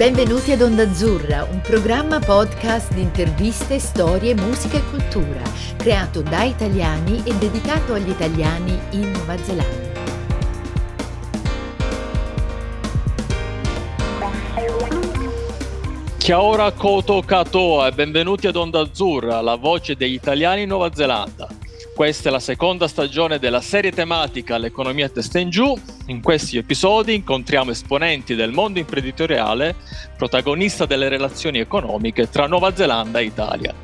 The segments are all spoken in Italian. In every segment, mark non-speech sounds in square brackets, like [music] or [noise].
Benvenuti ad Onda Azzurra, un programma podcast di interviste, storie, musica e cultura, creato da italiani e dedicato agli italiani in Nuova Zelanda. Kia ora koto katoa e benvenuti ad Onda Azzurra, la voce degli italiani in Nuova Zelanda. Questa è la seconda stagione della serie tematica L'economia testa in giù. In questi episodi incontriamo esponenti del mondo imprenditoriale, protagonista delle relazioni economiche tra Nuova Zelanda e Italia.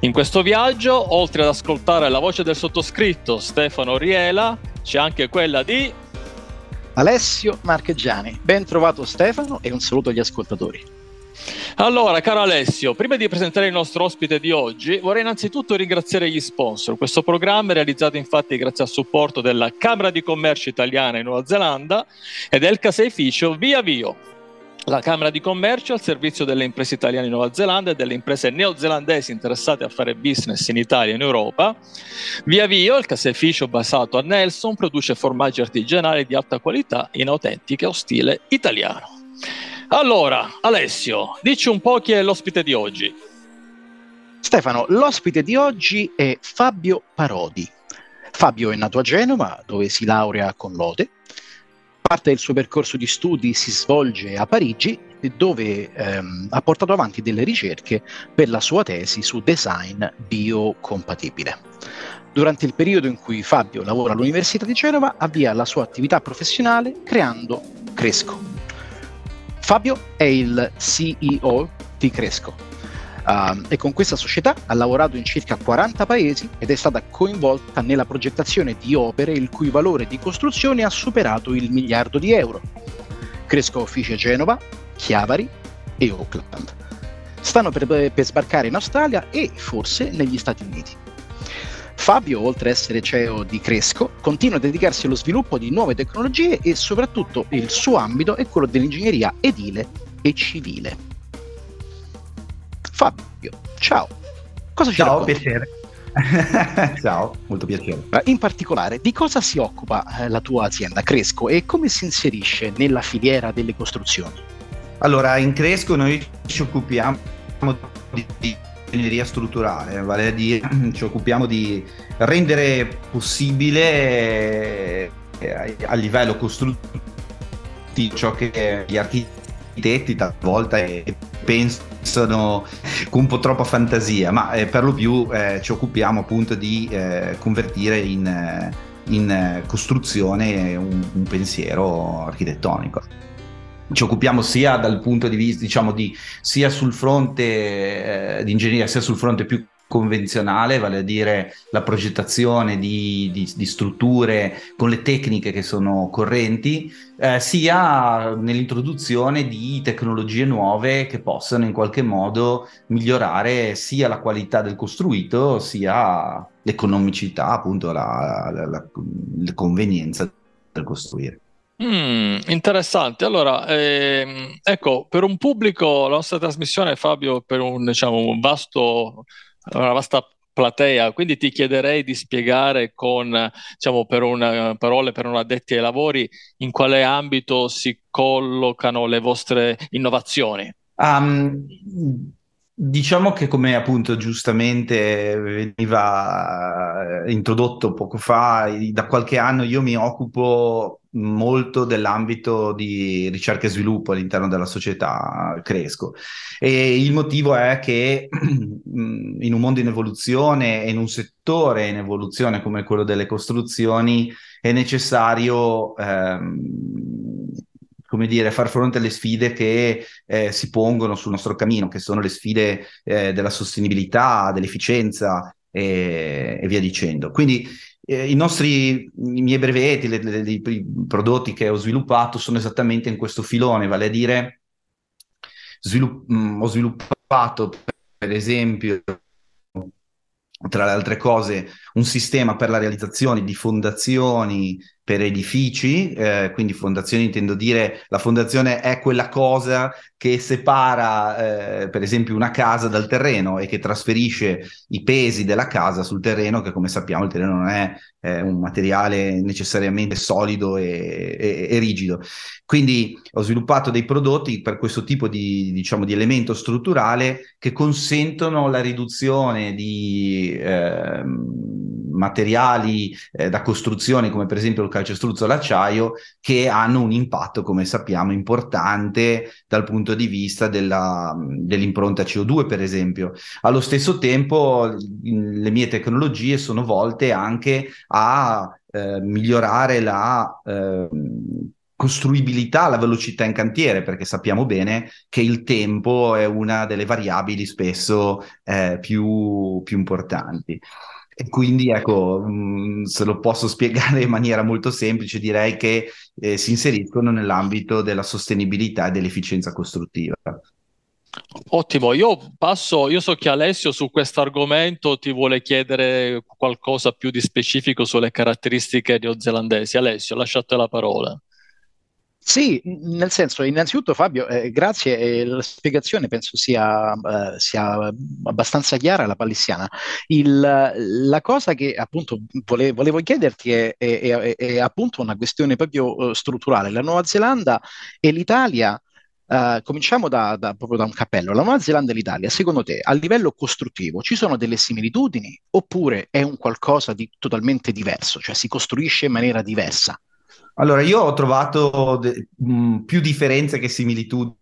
In questo viaggio, oltre ad ascoltare la voce del sottoscritto Stefano Riela, c'è anche quella di Alessio Marcheggiani. Ben trovato Stefano e un saluto agli ascoltatori. Allora, caro Alessio, prima di presentare il nostro ospite di oggi, vorrei innanzitutto ringraziare gli sponsor. Questo programma è realizzato infatti grazie al supporto della Camera di Commercio Italiana in Nuova Zelanda e del caseificio Via Vio. La Camera di Commercio al servizio delle imprese italiane in Nuova Zelanda e delle imprese neozelandesi interessate a fare business in Italia e in Europa. Via Vio, il caseificio basato a Nelson, produce formaggi artigianali di alta qualità in autentico stile italiano. Allora, Alessio, dici un po' chi è l'ospite di oggi. Stefano, l'ospite di oggi è Fabio Parodi. Fabio è nato a Genova, dove si laurea con lode. Parte del suo percorso di studi si svolge a Parigi, dove ehm, ha portato avanti delle ricerche per la sua tesi su design biocompatibile. Durante il periodo in cui Fabio lavora all'Università di Genova, avvia la sua attività professionale creando Cresco, Fabio è il CEO di Cresco uh, e con questa società ha lavorato in circa 40 paesi ed è stata coinvolta nella progettazione di opere il cui valore di costruzione ha superato il miliardo di euro. Cresco uffici a Genova, Chiavari e Auckland. Stanno per, per sbarcare in Australia e forse negli Stati Uniti. Fabio, oltre ad essere CEO di Cresco, continua a dedicarsi allo sviluppo di nuove tecnologie e soprattutto il suo ambito è quello dell'ingegneria edile e civile. Fabio, ciao. Cosa ci Ciao, piacere. [laughs] [laughs] ciao, molto piacere. In particolare, di cosa si occupa eh, la tua azienda Cresco e come si inserisce nella filiera delle costruzioni? Allora, in Cresco noi ci occupiamo di ingegneria strutturale, vale a dire [clears throat] ci occupiamo di rendere possibile eh, a livello costruttivo ciò che gli architetti talvolta pensano con un po' troppa fantasia, ma eh, per lo più eh, ci occupiamo appunto di eh, convertire in, eh, in costruzione un, un pensiero architettonico ci occupiamo sia dal punto di vista, diciamo, di, sia sul fronte eh, di ingegneria, sia sul fronte più convenzionale, vale a dire la progettazione di, di, di strutture con le tecniche che sono correnti, eh, sia nell'introduzione di tecnologie nuove che possano in qualche modo migliorare sia la qualità del costruito, sia l'economicità, appunto la, la, la, la convenienza del costruire. Mm, interessante. Allora, ehm, ecco, per un pubblico, la nostra trasmissione, Fabio, per un, diciamo, un vasto, una vasta platea, quindi ti chiederei di spiegare con, diciamo, per una, parole per un addetti ai lavori, in quale ambito si collocano le vostre innovazioni. Um, Diciamo che come appunto giustamente veniva eh, introdotto poco fa, da qualche anno io mi occupo molto dell'ambito di ricerca e sviluppo all'interno della società Cresco. E il motivo è che [clears throat] in un mondo in evoluzione e in un settore in evoluzione come quello delle costruzioni è necessario ehm, come dire, far fronte alle sfide che eh, si pongono sul nostro cammino, che sono le sfide eh, della sostenibilità, dell'efficienza e, e via dicendo. Quindi eh, i nostri, i miei brevetti, le, le, le, i prodotti che ho sviluppato sono esattamente in questo filone, vale a dire svilupp- mh, mm, ho sviluppato per esempio tra le altre cose, un sistema per la realizzazione di fondazioni per edifici, eh, quindi fondazione intendo dire la fondazione è quella cosa che separa eh, per esempio una casa dal terreno e che trasferisce i pesi della casa sul terreno, che come sappiamo il terreno non è eh, un materiale necessariamente solido e, e, e, rigido. Quindi ho sviluppato dei prodotti per questo tipo di, diciamo, di elemento strutturale che consentono la riduzione di eh, materiali eh, da costruzione, come per esempio il calcestruzzo l'acciaio, che hanno un impatto, come sappiamo, importante dal punto di vista della, dell'impronta CO2, per esempio. Allo stesso tempo, le mie tecnologie sono volte anche a eh, migliorare la eh, costruibilità, la velocità in cantiere, perché sappiamo bene che il tempo è una delle variabili spesso eh, più, più importanti. E quindi ecco, se lo posso spiegare in maniera molto semplice, direi che eh, si inseriscono nell'ambito della sostenibilità e dell'efficienza costruttiva. Ottimo, io passo, io so che Alessio su questo argomento ti vuole chiedere qualcosa più di specifico sulle caratteristiche neozelandesi. Alessio, lasciate la parola. Sì, nel senso, innanzitutto Fabio, eh, grazie, eh, la spiegazione penso sia, eh, sia, abbastanza chiara, la palissiana. Il, la cosa che appunto vole, volevo chiederti è, è, è, è, appunto una questione proprio uh, strutturale. La Nuova Zelanda e l'Italia, uh, cominciamo da, da, proprio da un cappello, la Nuova Zelanda e l'Italia, secondo te, a livello costruttivo, ci sono delle similitudini oppure è un qualcosa di totalmente diverso, cioè si costruisce in maniera diversa? Allora, io ho trovato de- mh, più differenze che similitudini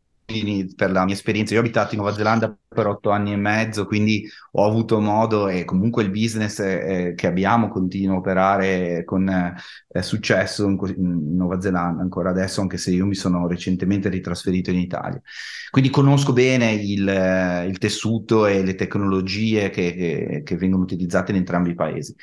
per la mia esperienza. Io ho abitato in Nuova Zelanda per otto anni e mezzo, quindi ho avuto modo e comunque il business eh, che abbiamo continua a operare con eh, successo in, in, Nuova Zelanda ancora adesso, anche se io mi sono recentemente ritrasferito in Italia. Quindi conosco bene il, il tessuto e le tecnologie che, che, che vengono utilizzate in entrambi i paesi.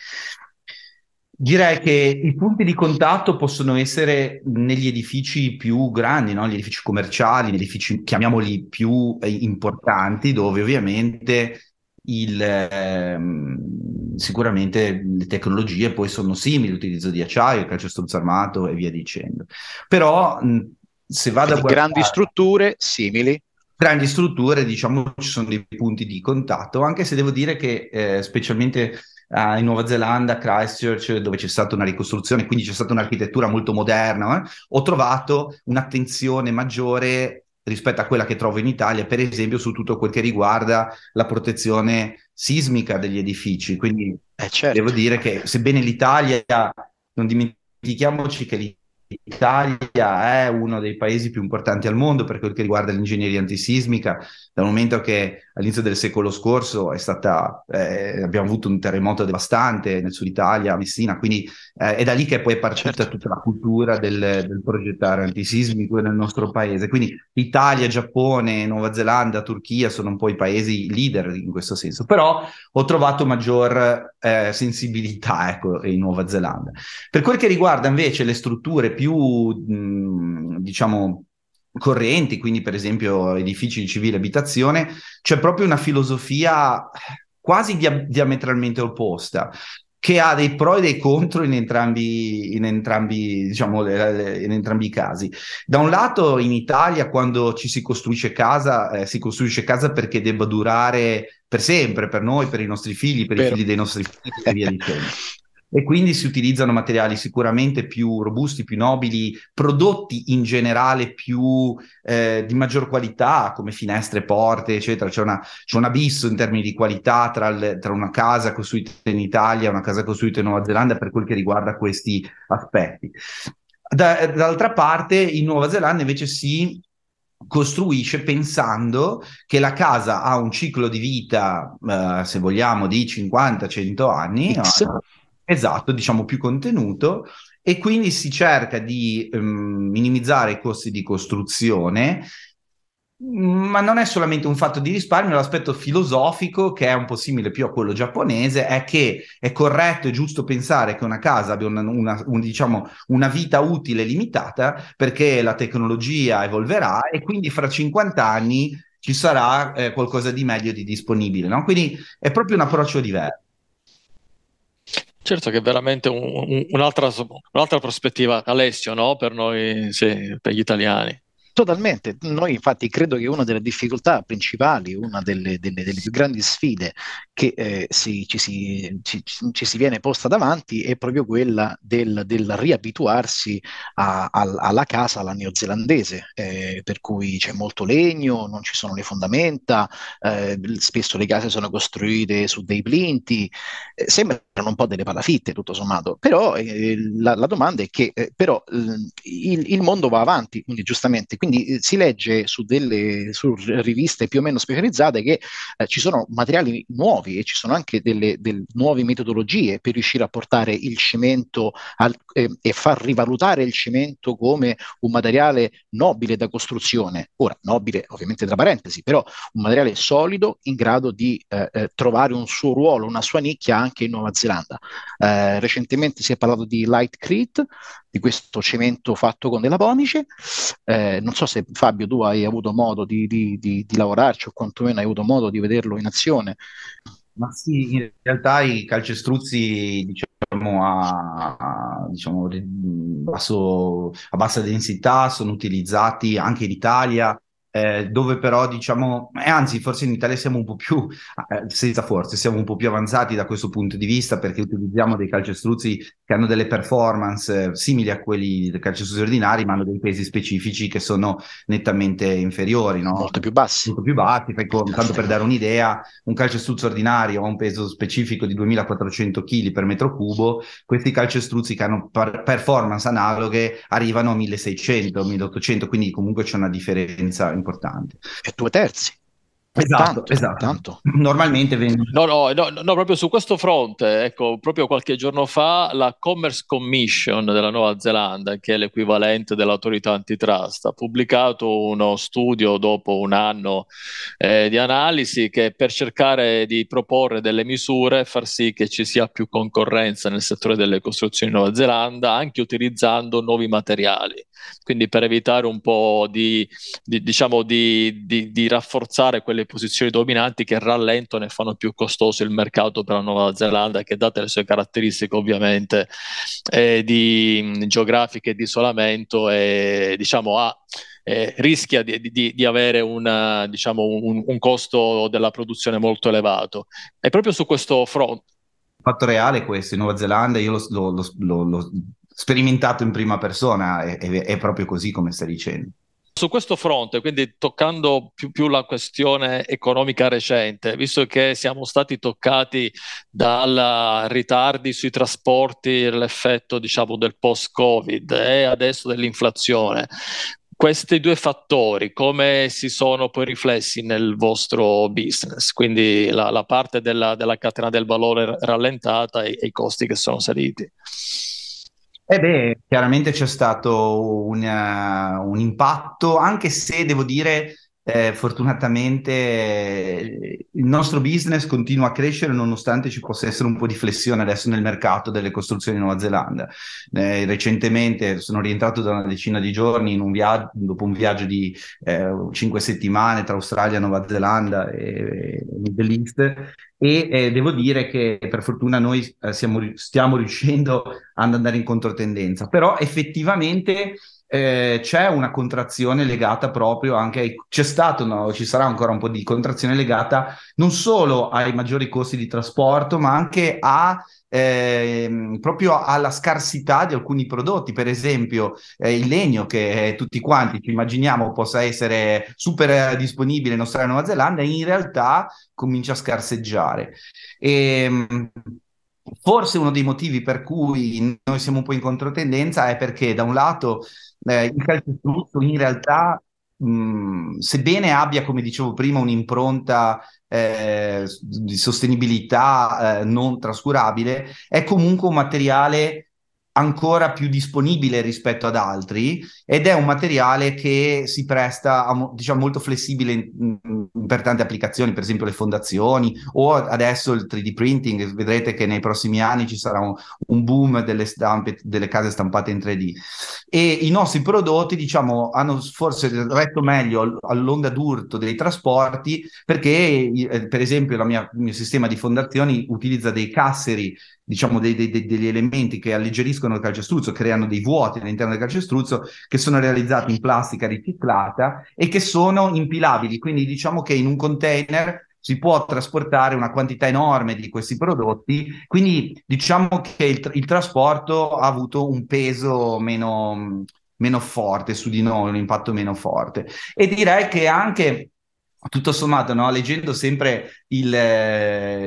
Direi che i punti di contatto possono essere negli edifici più grandi, no? gli edifici commerciali, gli edifici, chiamiamoli più eh, importanti, dove ovviamente il, ehm, sicuramente le tecnologie poi sono simili, l'utilizzo di acciaio, il calcestruzzo armato e via dicendo. Però se vado a guardare... Grandi strutture simili grandi strutture, diciamo, ci sono dei punti di contatto, anche se devo dire che eh, specialmente uh, in Nuova Zelanda, Christchurch, dove c'è stata una ricostruzione, quindi c'è stata un'architettura molto moderna, eh, ho trovato un'attenzione maggiore rispetto a quella che trovo in Italia, per esempio su tutto quel che riguarda la protezione sismica degli edifici. Quindi eh, certo. devo dire che sebbene l'Italia, non dimentichiamoci che l'Italia è uno dei paesi più importanti al mondo per quel che riguarda l'ingegneria antisismica, dal momento che all'inizio del secolo scorso è stata, eh, abbiamo avuto un terremoto devastante nel sud Italia, a Messina, quindi eh, è da lì che è poi partita certo. tutta la cultura del, del, progettare antisismico nel nostro paese. Quindi Italia, Giappone, Nuova Zelanda, Turchia sono un po' i paesi leader in questo senso, però ho trovato maggior eh, sensibilità ecco, in Nuova Zelanda. Per quel che riguarda invece le strutture più, mh, diciamo, correnti, quindi per esempio edifici di civile abitazione, c'è proprio una filosofia quasi dia- diametralmente opposta che ha dei pro e dei contro in entrambi, in entrambi, diciamo, in entrambi i casi. Da un lato, in Italia, quando ci si costruisce casa, eh, si costruisce casa perché debba durare per sempre, per noi, per i nostri figli, per Vero. i figli dei nostri figli e via dicendo [laughs] e quindi si utilizzano materiali sicuramente più robusti, più nobili, prodotti in generale più eh, di maggior qualità, come finestre, porte, eccetera. C'è, una, c'è un abisso in termini di qualità tra, il, tra, una casa costruita in Italia e una casa costruita in Nuova Zelanda per quel che riguarda questi aspetti. Da, dall'altra parte, in Nuova Zelanda invece si costruisce pensando che la casa ha un ciclo di vita, eh, se vogliamo, di 50-100 anni. No? Esatto, diciamo più contenuto e quindi si cerca di um, minimizzare i costi di costruzione, ma non è solamente un fatto di risparmio, l'aspetto filosofico che è un po' simile più a quello giapponese è che è corretto e giusto pensare che una casa abbia una, una, un, diciamo, una vita utile limitata perché la tecnologia evolverà e quindi fra 50 anni ci sarà eh, qualcosa di meglio di disponibile. No? Quindi è proprio un approccio diverso. Certo che è veramente un, un, un'altra, un'altra, prospettiva, Alessio, no? per noi, sì, per gli italiani. Totalmente, noi infatti credo che una delle difficoltà principali, una delle, delle, delle più grandi sfide che eh, si, ci, si, ci, ci, si, viene posta davanti è proprio quella del, del riabituarsi a, a, alla casa, alla neozelandese, eh, per cui c'è molto legno, non ci sono le fondamenta, eh, spesso le case sono costruite su dei plinti, eh, sembrano un po' delle palafitte tutto sommato, però eh, la, la, domanda è che eh, però il, il, mondo va avanti, quindi giustamente quindi eh, si legge su delle su riviste più o meno specializzate che eh, ci sono materiali nuovi e ci sono anche delle, delle nuove metodologie per riuscire a portare il cemento al, eh, e far rivalutare il cemento come un materiale nobile da costruzione. Ora, nobile ovviamente tra parentesi, però un materiale solido in grado di eh, eh trovare un suo ruolo, una sua nicchia anche in Nuova Zelanda. Eh, recentemente si è parlato di Lightcrete, di questo cemento fatto con della pomice. Eh, non so se Fabio tu hai avuto modo di, di, di, di, lavorarci o quantomeno hai avuto modo di vederlo in azione. Ma sì, in realtà i calcestruzzi diciamo, a, a, diciamo, a bassa densità sono utilizzati anche in Italia eh, dove però diciamo, eh, anzi forse in Italia siamo un po' più, eh, senza forse, siamo un po' più avanzati da questo punto di vista perché utilizziamo dei calcestruzzi che hanno delle performance eh, simili a quelli dei calcestruzzi ordinari ma hanno dei pesi specifici che sono nettamente inferiori, no? molto più bassi. Molto più bassi, tanto per dare un'idea, un calcestruzzo ordinario ha un peso specifico di 2400 kg per metro cubo, questi calcestruzzi che hanno per- performance analoghe arrivano a 1600, 1800, quindi comunque c'è una differenza importante. E due terzi. Esatto, tanto, esatto. Tanto. Normalmente vende. No, no, no, no, proprio su questo fronte, ecco, proprio qualche giorno fa la Commerce Commission della Nuova Zelanda, che è l'equivalente dell'autorità antitrust, ha pubblicato uno studio dopo un anno eh, di analisi che per cercare di proporre delle misure e far sì che ci sia più concorrenza nel settore delle costruzioni in Nuova Zelanda, anche utilizzando nuovi materiali quindi per evitare un po' di, di, diciamo di, di, rafforzare quelle posizioni dominanti che rallentano e fanno più costoso il mercato per la Nuova Zelanda, che date le sue caratteristiche ovviamente eh, di, geografiche di isolamento e diciamo ha eh, rischia di, di, di avere una, diciamo, un, un, costo della produzione molto elevato. E proprio su questo fronte. Fatto reale questo, in Nuova Zelanda io lo, lo sperimentato in prima persona, è, è, è proprio così come stai dicendo. Su questo fronte, quindi toccando più, più, la questione economica recente, visto che siamo stati toccati dai ritardi sui trasporti, l'effetto diciamo, del post-Covid e adesso dell'inflazione, questi due fattori come si sono poi riflessi nel vostro business? Quindi la, la parte della, della, catena del valore rallentata e, e i costi che sono saliti. Eh beh, chiaramente c'è stato un, uh, un impatto, anche se devo dire eh, fortunatamente il nostro business continua a crescere nonostante ci possa essere un po' di flessione adesso nel mercato delle costruzioni in Nuova Zelanda. Eh, recentemente sono rientrato da una decina di giorni un via- dopo un viaggio di eh, cinque settimane tra Australia, Nuova Zelanda e, e Middle East e eh, devo dire che per fortuna noi eh, siamo, stiamo riuscendo ad andare in controtendenza, però effettivamente eh, c'è una contrazione legata proprio anche ai, c'è stato, no, ci sarà ancora un po' di contrazione legata non solo ai maggiori costi di trasporto, ma anche a eh, proprio alla scarsità di alcuni prodotti, per esempio eh, il legno che tutti quanti ci immaginiamo possa essere super disponibile in Australia e Nuova Zelanda, in realtà comincia a scarseggiare. E, ehm, Forse uno dei motivi per cui noi siamo un po' in controtendenza è perché da un lato eh, il calcestruzzo in realtà, mh, sebbene abbia, come dicevo prima, un'impronta eh, di sostenibilità eh, non trascurabile, è comunque un materiale ancora più disponibile rispetto ad altri ed è un materiale che si presta a, diciamo molto flessibile in, in, per tante applicazioni, per esempio le fondazioni o adesso il 3D printing, vedrete che nei prossimi anni ci sarà un, un boom delle stampe, delle case stampate in 3D e i nostri prodotti diciamo hanno forse retto meglio all'onda d'urto dei trasporti perché eh, per esempio mia, il mio sistema di fondazioni utilizza dei casseri diciamo, dei, dei, degli elementi che alleggeriscono il calcestruzzo, creano dei vuoti all'interno del calcestruzzo che sono realizzati in plastica riciclata e che sono impilabili. Quindi diciamo che in un container si può trasportare una quantità enorme di questi prodotti, quindi diciamo che il, il trasporto ha avuto un peso meno, meno forte su di noi, un impatto meno forte. E direi che anche tutto sommato, no? leggendo sempre il,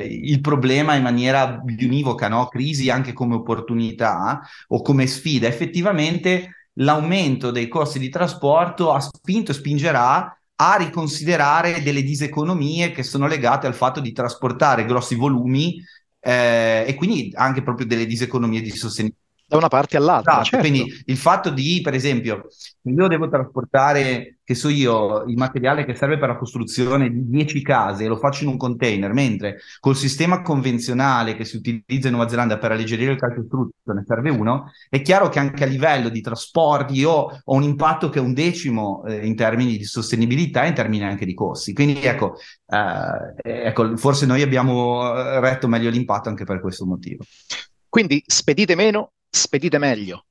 il, problema in maniera univoca, no? crisi anche come opportunità o come sfida, effettivamente l'aumento dei costi di trasporto ha spinto e spingerà a riconsiderare delle diseconomie che sono legate al fatto di trasportare grossi volumi eh, e quindi anche proprio delle diseconomie di sostenibilità da una parte all'altra. Esatto, certo. Quindi il fatto di, per esempio, io devo trasportare, che so io, il materiale che serve per la costruzione di 10 case e lo faccio in un container, mentre col sistema convenzionale che si utilizza in Nuova Zelanda per alleggerire il calcestruzzo ne serve uno, è chiaro che anche a livello di trasporti io ho un impatto che è un decimo eh, in termini di sostenibilità e in termini anche di costi. Quindi ecco, eh, ecco, forse noi abbiamo eh, retto meglio l'impatto anche per questo motivo. Quindi spedite meno, spedite meglio,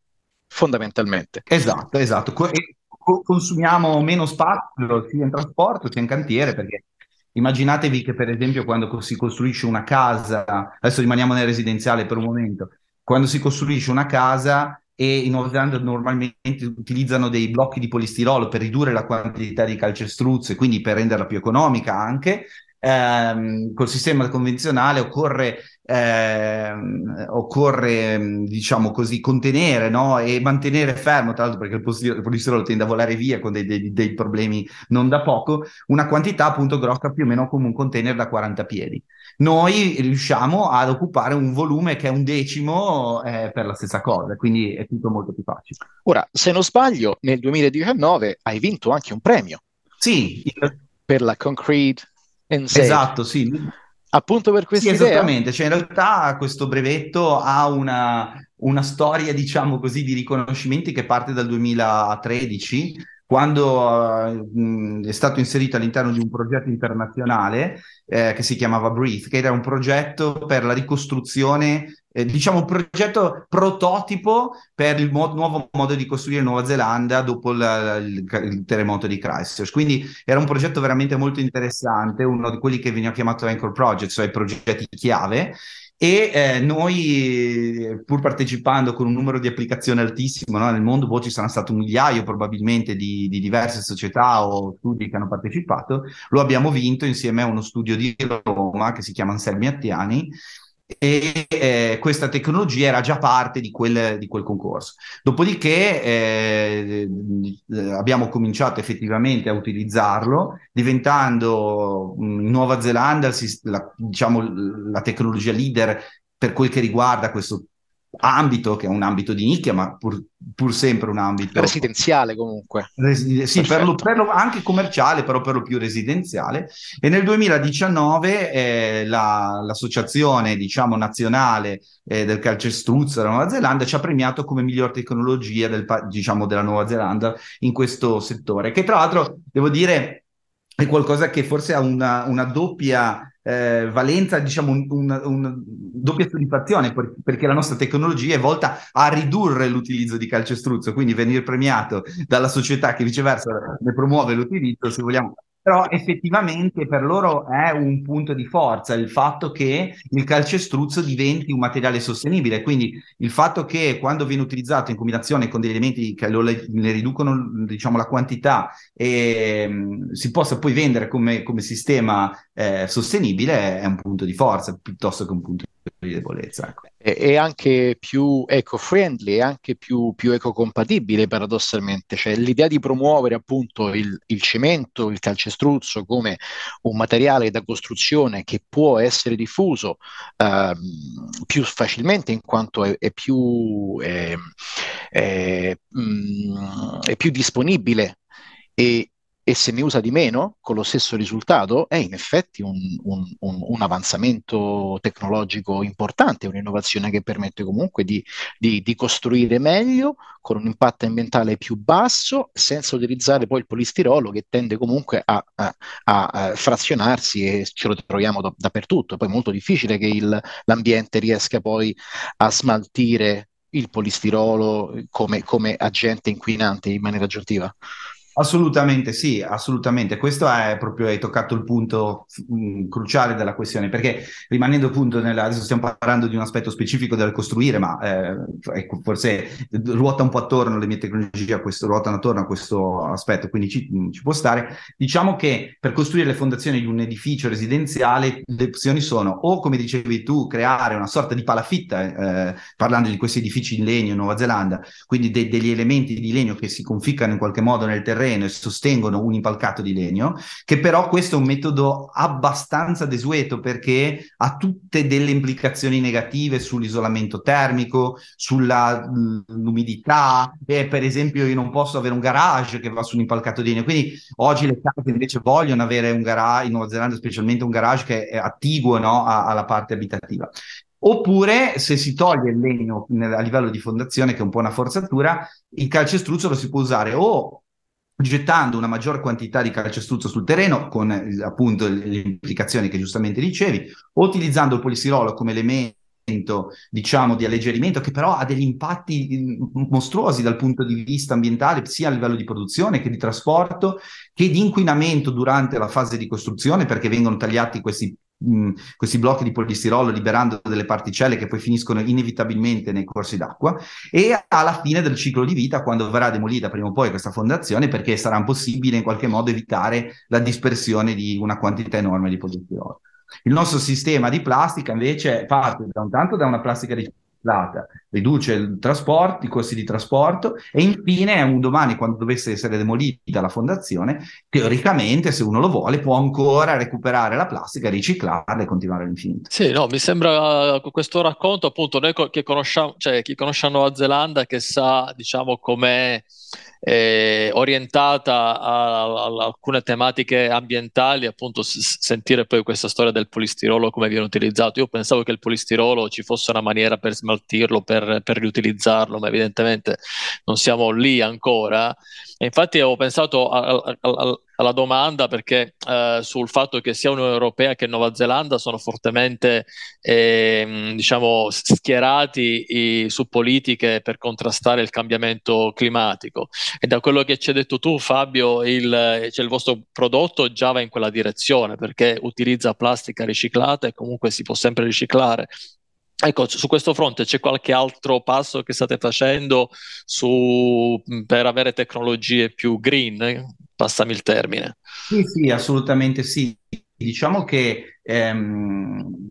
fondamentalmente. Esatto, esatto. Co- consumiamo meno spazio sia in trasporto sia in cantiere perché immaginatevi che per esempio quando si costruisce una casa, adesso rimaniamo nel residenziale per un momento, quando si costruisce una casa e in Nuova Zelanda normalmente utilizzano dei blocchi di polistirolo per ridurre la quantità di calcestruzzo e quindi per renderla più economica anche, ehm, col sistema convenzionale occorre, ehm, occorre diciamo così, contenere no? e mantenere fermo, tra l'altro perché il polistirolo tende a volare via con dei, dei, dei, problemi non da poco, una quantità appunto grossa più o meno come un container da 40 piedi. Noi riusciamo ad occupare un volume che è un decimo eh, per la stessa cosa, quindi è tutto molto più facile. Ora, se non sbaglio, nel 2019 hai vinto anche un premio. Sì, per la Concrete Esatto, sì. Appunto per questa sì, esattamente, cioè in realtà questo brevetto ha una, una storia, diciamo così, di riconoscimenti che parte dal 2013, quando uh, è stato inserito all'interno di un progetto internazionale eh, che si chiamava Breathe, che era un progetto per la ricostruzione eh, diciamo un progetto prototipo per il mo- nuovo modo di costruire Nuova Zelanda dopo la, il, il, terremoto di Christchurch. Quindi era un progetto veramente molto interessante, uno di quelli che veniva chiamato Anchor Project, cioè i progetti chiave. E eh, noi, pur partecipando con un numero di applicazioni altissimo no? nel mondo, boh, ci saranno state un migliaio probabilmente di, di, diverse società o studi che hanno partecipato, lo abbiamo vinto insieme a uno studio di Roma che si chiama Anselmi Attiani e eh, questa tecnologia era già parte di quel, di quel concorso. Dopodiché eh, abbiamo cominciato effettivamente a utilizzarlo, diventando in Nuova Zelanda la, diciamo, la tecnologia leader per quel che riguarda questo ambito, che è un ambito di nicchia, ma pur, pur sempre un ambito residenziale comunque. Resi- sì, per lo, per lo, anche commerciale, però per lo più residenziale. E nel 2019 eh, la, l'associazione, diciamo, nazionale eh, del calcestruzzo della Nuova Zelanda ci ha premiato come miglior tecnologia del, diciamo, della Nuova Zelanda in questo settore, che tra l'altro, devo dire, è qualcosa che forse ha una, una doppia eh, valenza, diciamo, una un, doppia soddisfazione per, perché la nostra tecnologia è volta a ridurre l'utilizzo di calcestruzzo, quindi venire premiato dalla società che viceversa ne promuove l'utilizzo, se vogliamo, però effettivamente per loro è un punto di forza il fatto che il calcestruzzo diventi un materiale sostenibile, quindi il fatto che quando viene utilizzato in combinazione con degli elementi che lo, ne riducono diciamo, la quantità e um, si possa poi vendere come, come sistema eh, sostenibile è un punto di forza piuttosto che un punto di debolezza. Ecco. È, è, anche più eco-friendly, è anche più, più ecocompatibile paradossalmente, cioè l'idea di promuovere appunto il, il, cemento, il calcestruzzo come un materiale da costruzione che può essere diffuso eh, più facilmente in quanto è, è più, è, mh, è più disponibile e, e se ne usa di meno con lo stesso risultato è in effetti un, un, un, un avanzamento tecnologico importante, un'innovazione che permette comunque di, di, di, costruire meglio con un impatto ambientale più basso senza utilizzare poi il polistirolo che tende comunque a, a, a frazionarsi e ce lo troviamo da, dappertutto. Poi è molto difficile che il, l'ambiente riesca poi a smaltire il polistirolo come, come agente inquinante in maniera aggiuntiva. Assolutamente sì, assolutamente. Questo è proprio, hai toccato il punto mh, mm, cruciale della questione, perché rimanendo appunto nella, adesso stiamo parlando di un aspetto specifico del costruire, ma eh, ecco, forse ruota un po' attorno, le mie tecnologie a questo, ruotano attorno a questo aspetto, quindi ci, mm, ci può stare. Diciamo che per costruire le fondazioni di un edificio residenziale, le opzioni sono o, come dicevi tu, creare una sorta di palafitta, eh, parlando di questi edifici in legno in Nuova Zelanda, quindi de- degli elementi di legno che si conficcano in qualche modo nel terreno terreno e sostengono un impalcato di legno, che però questo è un metodo abbastanza desueto perché ha tutte delle implicazioni negative sull'isolamento termico, sull'umidità, per esempio io non posso avere un garage che va su un impalcato di legno, quindi oggi le case invece vogliono avere un garage, in Nuova Zelanda specialmente un garage che è attiguo no, alla parte abitativa. Oppure se si toglie il legno a livello di fondazione, che è un po' una forzatura, il calcestruzzo lo si può usare o gettando una maggior quantità di calcestruzzo sul terreno, con eh, appunto le implicazioni che giustamente dicevi, o utilizzando il polistirolo come elemento diciamo di alleggerimento che però ha degli impatti mm, mostruosi dal punto di vista ambientale sia a livello di produzione che di trasporto che di inquinamento durante la fase di costruzione perché vengono tagliati questi mh, questi blocchi di polistirolo liberando delle particelle che poi finiscono inevitabilmente nei corsi d'acqua e alla fine del ciclo di vita quando verrà demolita prima o poi questa fondazione perché sarà impossibile in qualche modo evitare la dispersione di una quantità enorme di polistirolo. Il nostro sistema di plastica invece parte da un tanto da una plastica riciclata data, riduce il trasporto, i costi di trasporto e infine un domani quando dovesse essere demolita la fondazione, teoricamente se uno lo vuole può ancora recuperare la plastica, riciclarla e continuare all'infinito. Sì, no, mi sembra uh, questo racconto appunto noi che conosciamo, cioè chi conosce Nuova Zelanda che sa diciamo com'è eh, orientata a, a, a, alcune tematiche ambientali, appunto s- sentire poi questa storia del polistirolo come viene utilizzato. Io pensavo che il polistirolo ci fosse una maniera per smaltirlo, per, per riutilizzarlo, ma evidentemente non siamo lì ancora. E infatti avevo pensato a, alla domanda perché eh, sul fatto che sia Unione Europea che Nuova Zelanda sono fortemente eh, diciamo, schierati i, su politiche per contrastare il cambiamento climatico. E da quello che ci hai detto tu Fabio il, cioè il vostro prodotto già va in quella direzione perché utilizza plastica riciclata e comunque si può sempre riciclare Ecco, su questo fronte c'è qualche altro passo che state facendo su, per avere tecnologie più green? Passami il termine. Sì, sì, assolutamente sì. Diciamo che ehm,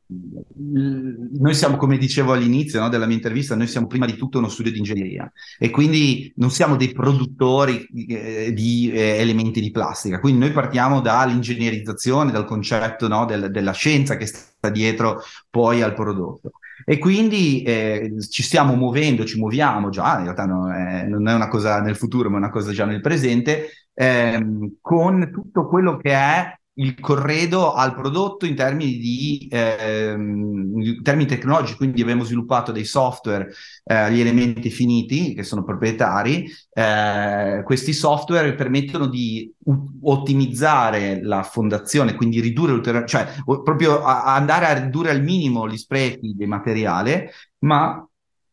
noi siamo, come dicevo all'inizio no, della mia intervista, noi siamo prima di tutto uno studio di ingegneria e quindi non siamo dei produttori eh, di eh, elementi di plastica. Quindi noi partiamo dall'ingegnerizzazione, dal concetto no, del, della scienza che sta dietro poi al prodotto. E quindi eh, ci stiamo muovendo, ci muoviamo già, in realtà no, è, non è una cosa nel futuro, ma è una cosa già nel presente, ehm, con tutto quello che è il corredo al prodotto in termini di ehm, in termini tecnologici, quindi abbiamo sviluppato dei software, eh, gli elementi finiti che sono proprietari. Eh, questi software permettono di ottimizzare la fondazione, quindi ridurre ulteriormente, cioè o- proprio a- andare a ridurre al minimo gli sprechi del materiale, ma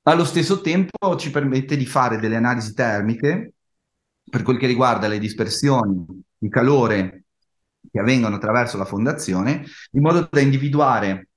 allo stesso tempo ci permette di fare delle analisi termiche per quel che riguarda le dispersioni di calore che avvengono attraverso la fondazione, in modo da individuare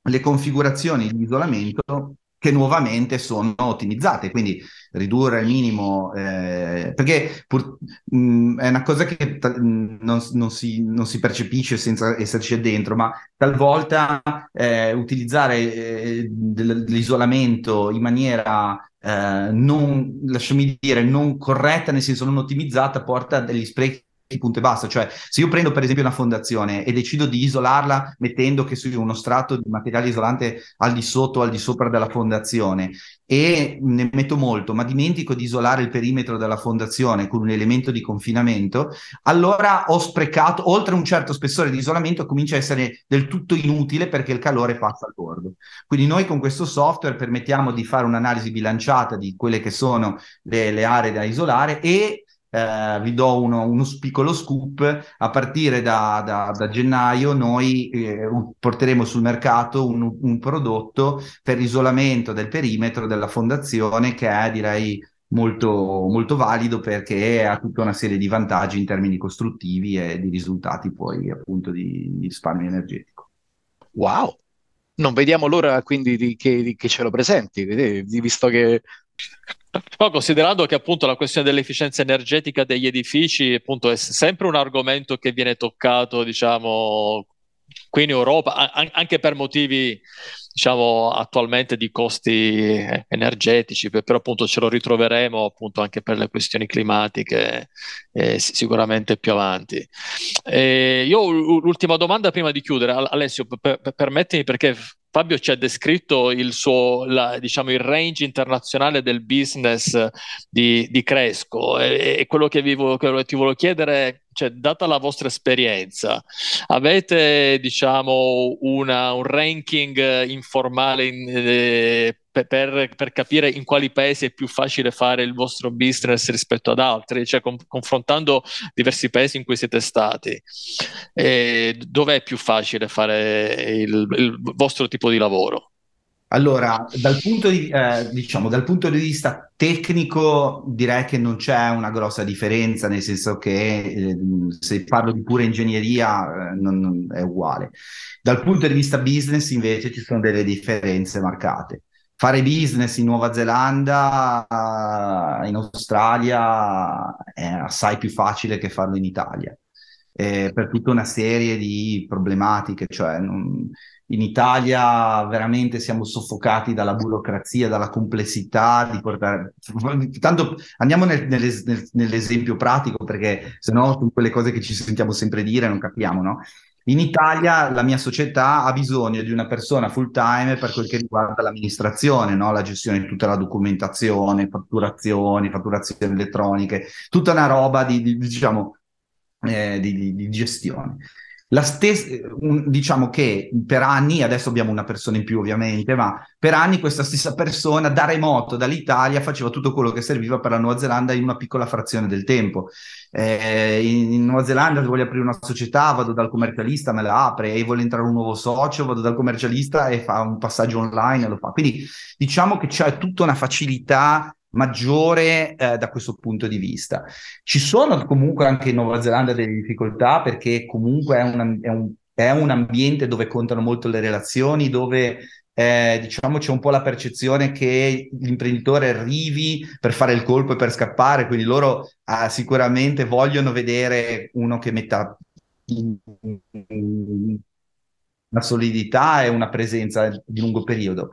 le configurazioni di isolamento che nuovamente sono ottimizzate, quindi ridurre al minimo, eh, perché pur, mh, è una cosa che t- non, non, si, non, si, percepisce senza esserci dentro, ma talvolta eh, utilizzare eh, dell'isolamento in maniera eh, non, lasciami dire, non corretta, nel senso non ottimizzata, porta a degli sprechi punto e basta. Cioè, se io prendo per esempio una fondazione e decido di isolarla mettendo che su uno strato di materiale isolante al di sotto o al di sopra della fondazione e ne metto molto, ma dimentico di isolare il perimetro della fondazione con un elemento di confinamento, allora ho sprecato, oltre un certo spessore di isolamento, comincia a essere del tutto inutile perché il calore passa al bordo. Quindi noi con questo software permettiamo di fare un'analisi bilanciata di quelle che sono le, le aree da isolare e eh, vi do uno, uno, piccolo scoop, a partire da, da, da gennaio noi eh, porteremo sul mercato un, un, prodotto per isolamento del perimetro della fondazione che è direi molto, molto valido perché ha tutta una serie di vantaggi in termini costruttivi e di risultati poi appunto di, di risparmio energetico. Wow! Non vediamo l'ora quindi di che, di che ce lo presenti, visto che No, considerando che appunto la questione dell'efficienza energetica degli edifici appunto è sempre un argomento che viene toccato, diciamo, qui in Europa, a- anche per motivi diciamo attualmente di costi energetici, però appunto ce lo ritroveremo appunto anche per le questioni climatiche eh, sicuramente più avanti. Eh, io l'ultima domanda prima di chiudere, Alessio, per, permettimi perché Fabio ci ha descritto il suo, la, diciamo, il range internazionale del business di, di Cresco. E, e quello che, vi, che ti volevo chiedere cioè, data la vostra esperienza, avete diciamo una, un ranking informale in, eh, per, per, capire in quali paesi è più facile fare il vostro business rispetto ad altri, cioè con, confrontando diversi paesi in cui siete stati, eh, dov'è più facile fare il, il vostro tipo di lavoro? Allora, dal punto di, eh, diciamo, dal punto di vista tecnico direi che non c'è una grossa differenza, nel senso che eh, se parlo di pura ingegneria eh, non, non è uguale. Dal punto di vista business invece ci sono delle differenze marcate. Fare business in Nuova Zelanda, in Australia è assai più facile che farlo in Italia, eh, per tutta una serie di problematiche, cioè non, in Italia veramente siamo soffocati dalla burocrazia, dalla complessità di portare... Tanto andiamo nel, nel, nell'esempio pratico perché se no sono quelle cose che ci sentiamo sempre dire non capiamo, no? In Italia la mia società ha bisogno di una persona full time per quel che riguarda l'amministrazione, no? la gestione di tutta la documentazione, fatturazioni, fatturazioni elettroniche, tutta una roba di, di diciamo, eh, di, di, di gestione. La stessa, diciamo che per anni, adesso abbiamo una persona in più ovviamente, ma per anni questa stessa persona da remoto, dall'Italia, faceva tutto quello che serviva per la Nuova Zelanda in una piccola frazione del tempo. Eh, in, in, Nuova Zelanda, voglio aprire una società, vado dal commercialista, me la apre, e voglio entrare un nuovo socio, vado dal commercialista e fa un passaggio online e lo fa. Quindi diciamo che c'è tutta una facilità maggiore eh, da questo punto di vista. Ci sono comunque anche in Nuova Zelanda delle difficoltà perché comunque è un, è un, è un ambiente dove contano molto le relazioni, dove eh, diciamo c'è un po' la percezione che l'imprenditore arrivi per fare il colpo e per scappare, quindi loro ah, sicuramente vogliono vedere uno che metta una solidità e una presenza di lungo periodo.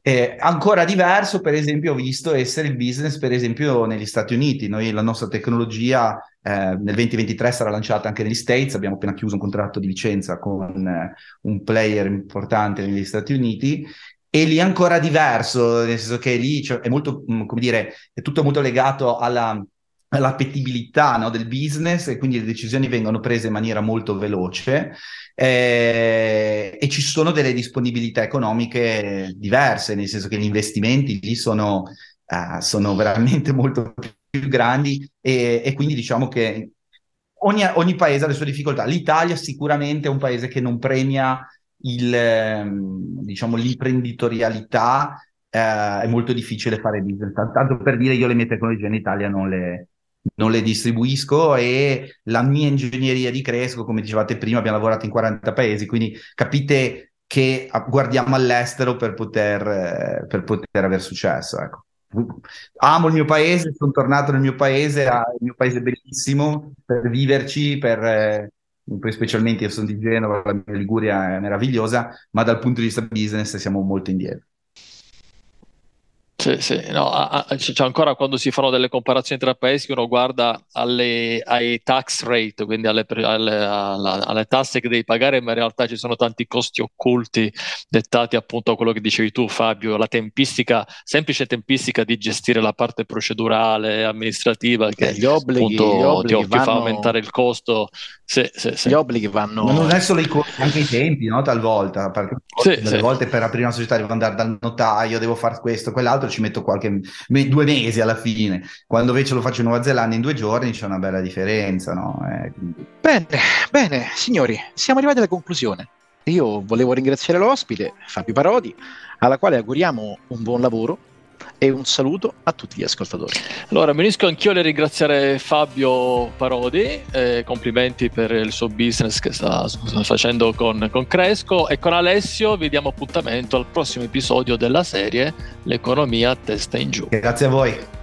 Eh, ancora diverso, per esempio, ho visto essere il business, per esempio, negli Stati Uniti. Noi la nostra tecnologia eh, nel 2023 sarà lanciata anche negli States, abbiamo appena chiuso un contratto di licenza con eh, un player importante negli Stati Uniti e lì è ancora diverso, nel senso che lì cioè, è molto, mm, come dire, è tutto molto legato alla l'appetibilità no, del business e quindi le decisioni vengono prese in maniera molto veloce eh, e ci sono delle disponibilità economiche diverse, nel senso che gli investimenti lì sono, uh, sono veramente [laughs] molto più grandi e, e quindi diciamo che ogni, ogni, paese ha le sue difficoltà. L'Italia sicuramente è un paese che non premia il, ehm, diciamo, l'imprenditorialità, eh, è molto difficile fare business. Tanto per dire, io le mie tecnologie in Italia non le, non le distribuisco e la mia ingegneria di Cresco, come dicevate prima, abbiamo lavorato in 40 paesi, quindi capite che guardiamo all'estero per poter, eh, per poter avere successo. Ecco. Amo il mio paese, sono tornato nel mio paese, il mio paese è bellissimo per viverci, per, eh, poi specialmente io sono di Genova, la mia Liguria è meravigliosa, ma dal punto di vista business siamo molto indietro. Sì, sì, no, a, a, cioè ancora quando si fanno delle comparazioni tra paesi, uno guarda alle, ai tax rate, quindi alle, alle, alla, alle, tasse che devi pagare, ma in realtà ci sono tanti costi occulti dettati appunto a quello che dicevi tu, Fabio, la tempistica, semplice tempistica di gestire la parte procedurale, amministrativa, che gli obblighi, appunto, gli obblighi ti, vanno... fa aumentare il costo. Sì, sì, sì. Gli obblighi vanno. Ma non è solo i costi, anche i tempi, no? Talvolta, perché sì, delle volte per aprire una società devo andare dal notaio, devo fare questo, quell'altro l'altro ci metto qualche due mesi alla fine. Quando invece lo faccio in Nuova Zelanda in due giorni c'è una bella differenza, no? Eh, bene, bene, signori, siamo arrivati alla conclusione. Io volevo ringraziare l'ospite, Fabio Parodi, alla quale auguriamo un buon lavoro e un saluto a tutti gli ascoltatori. Allora, mi unisco anch'io a ringraziare Fabio Parodi, eh, complimenti per il suo business che sta, sta facendo con, con, Cresco e con Alessio vi diamo appuntamento al prossimo episodio della serie L'economia a testa in giù. Grazie a voi.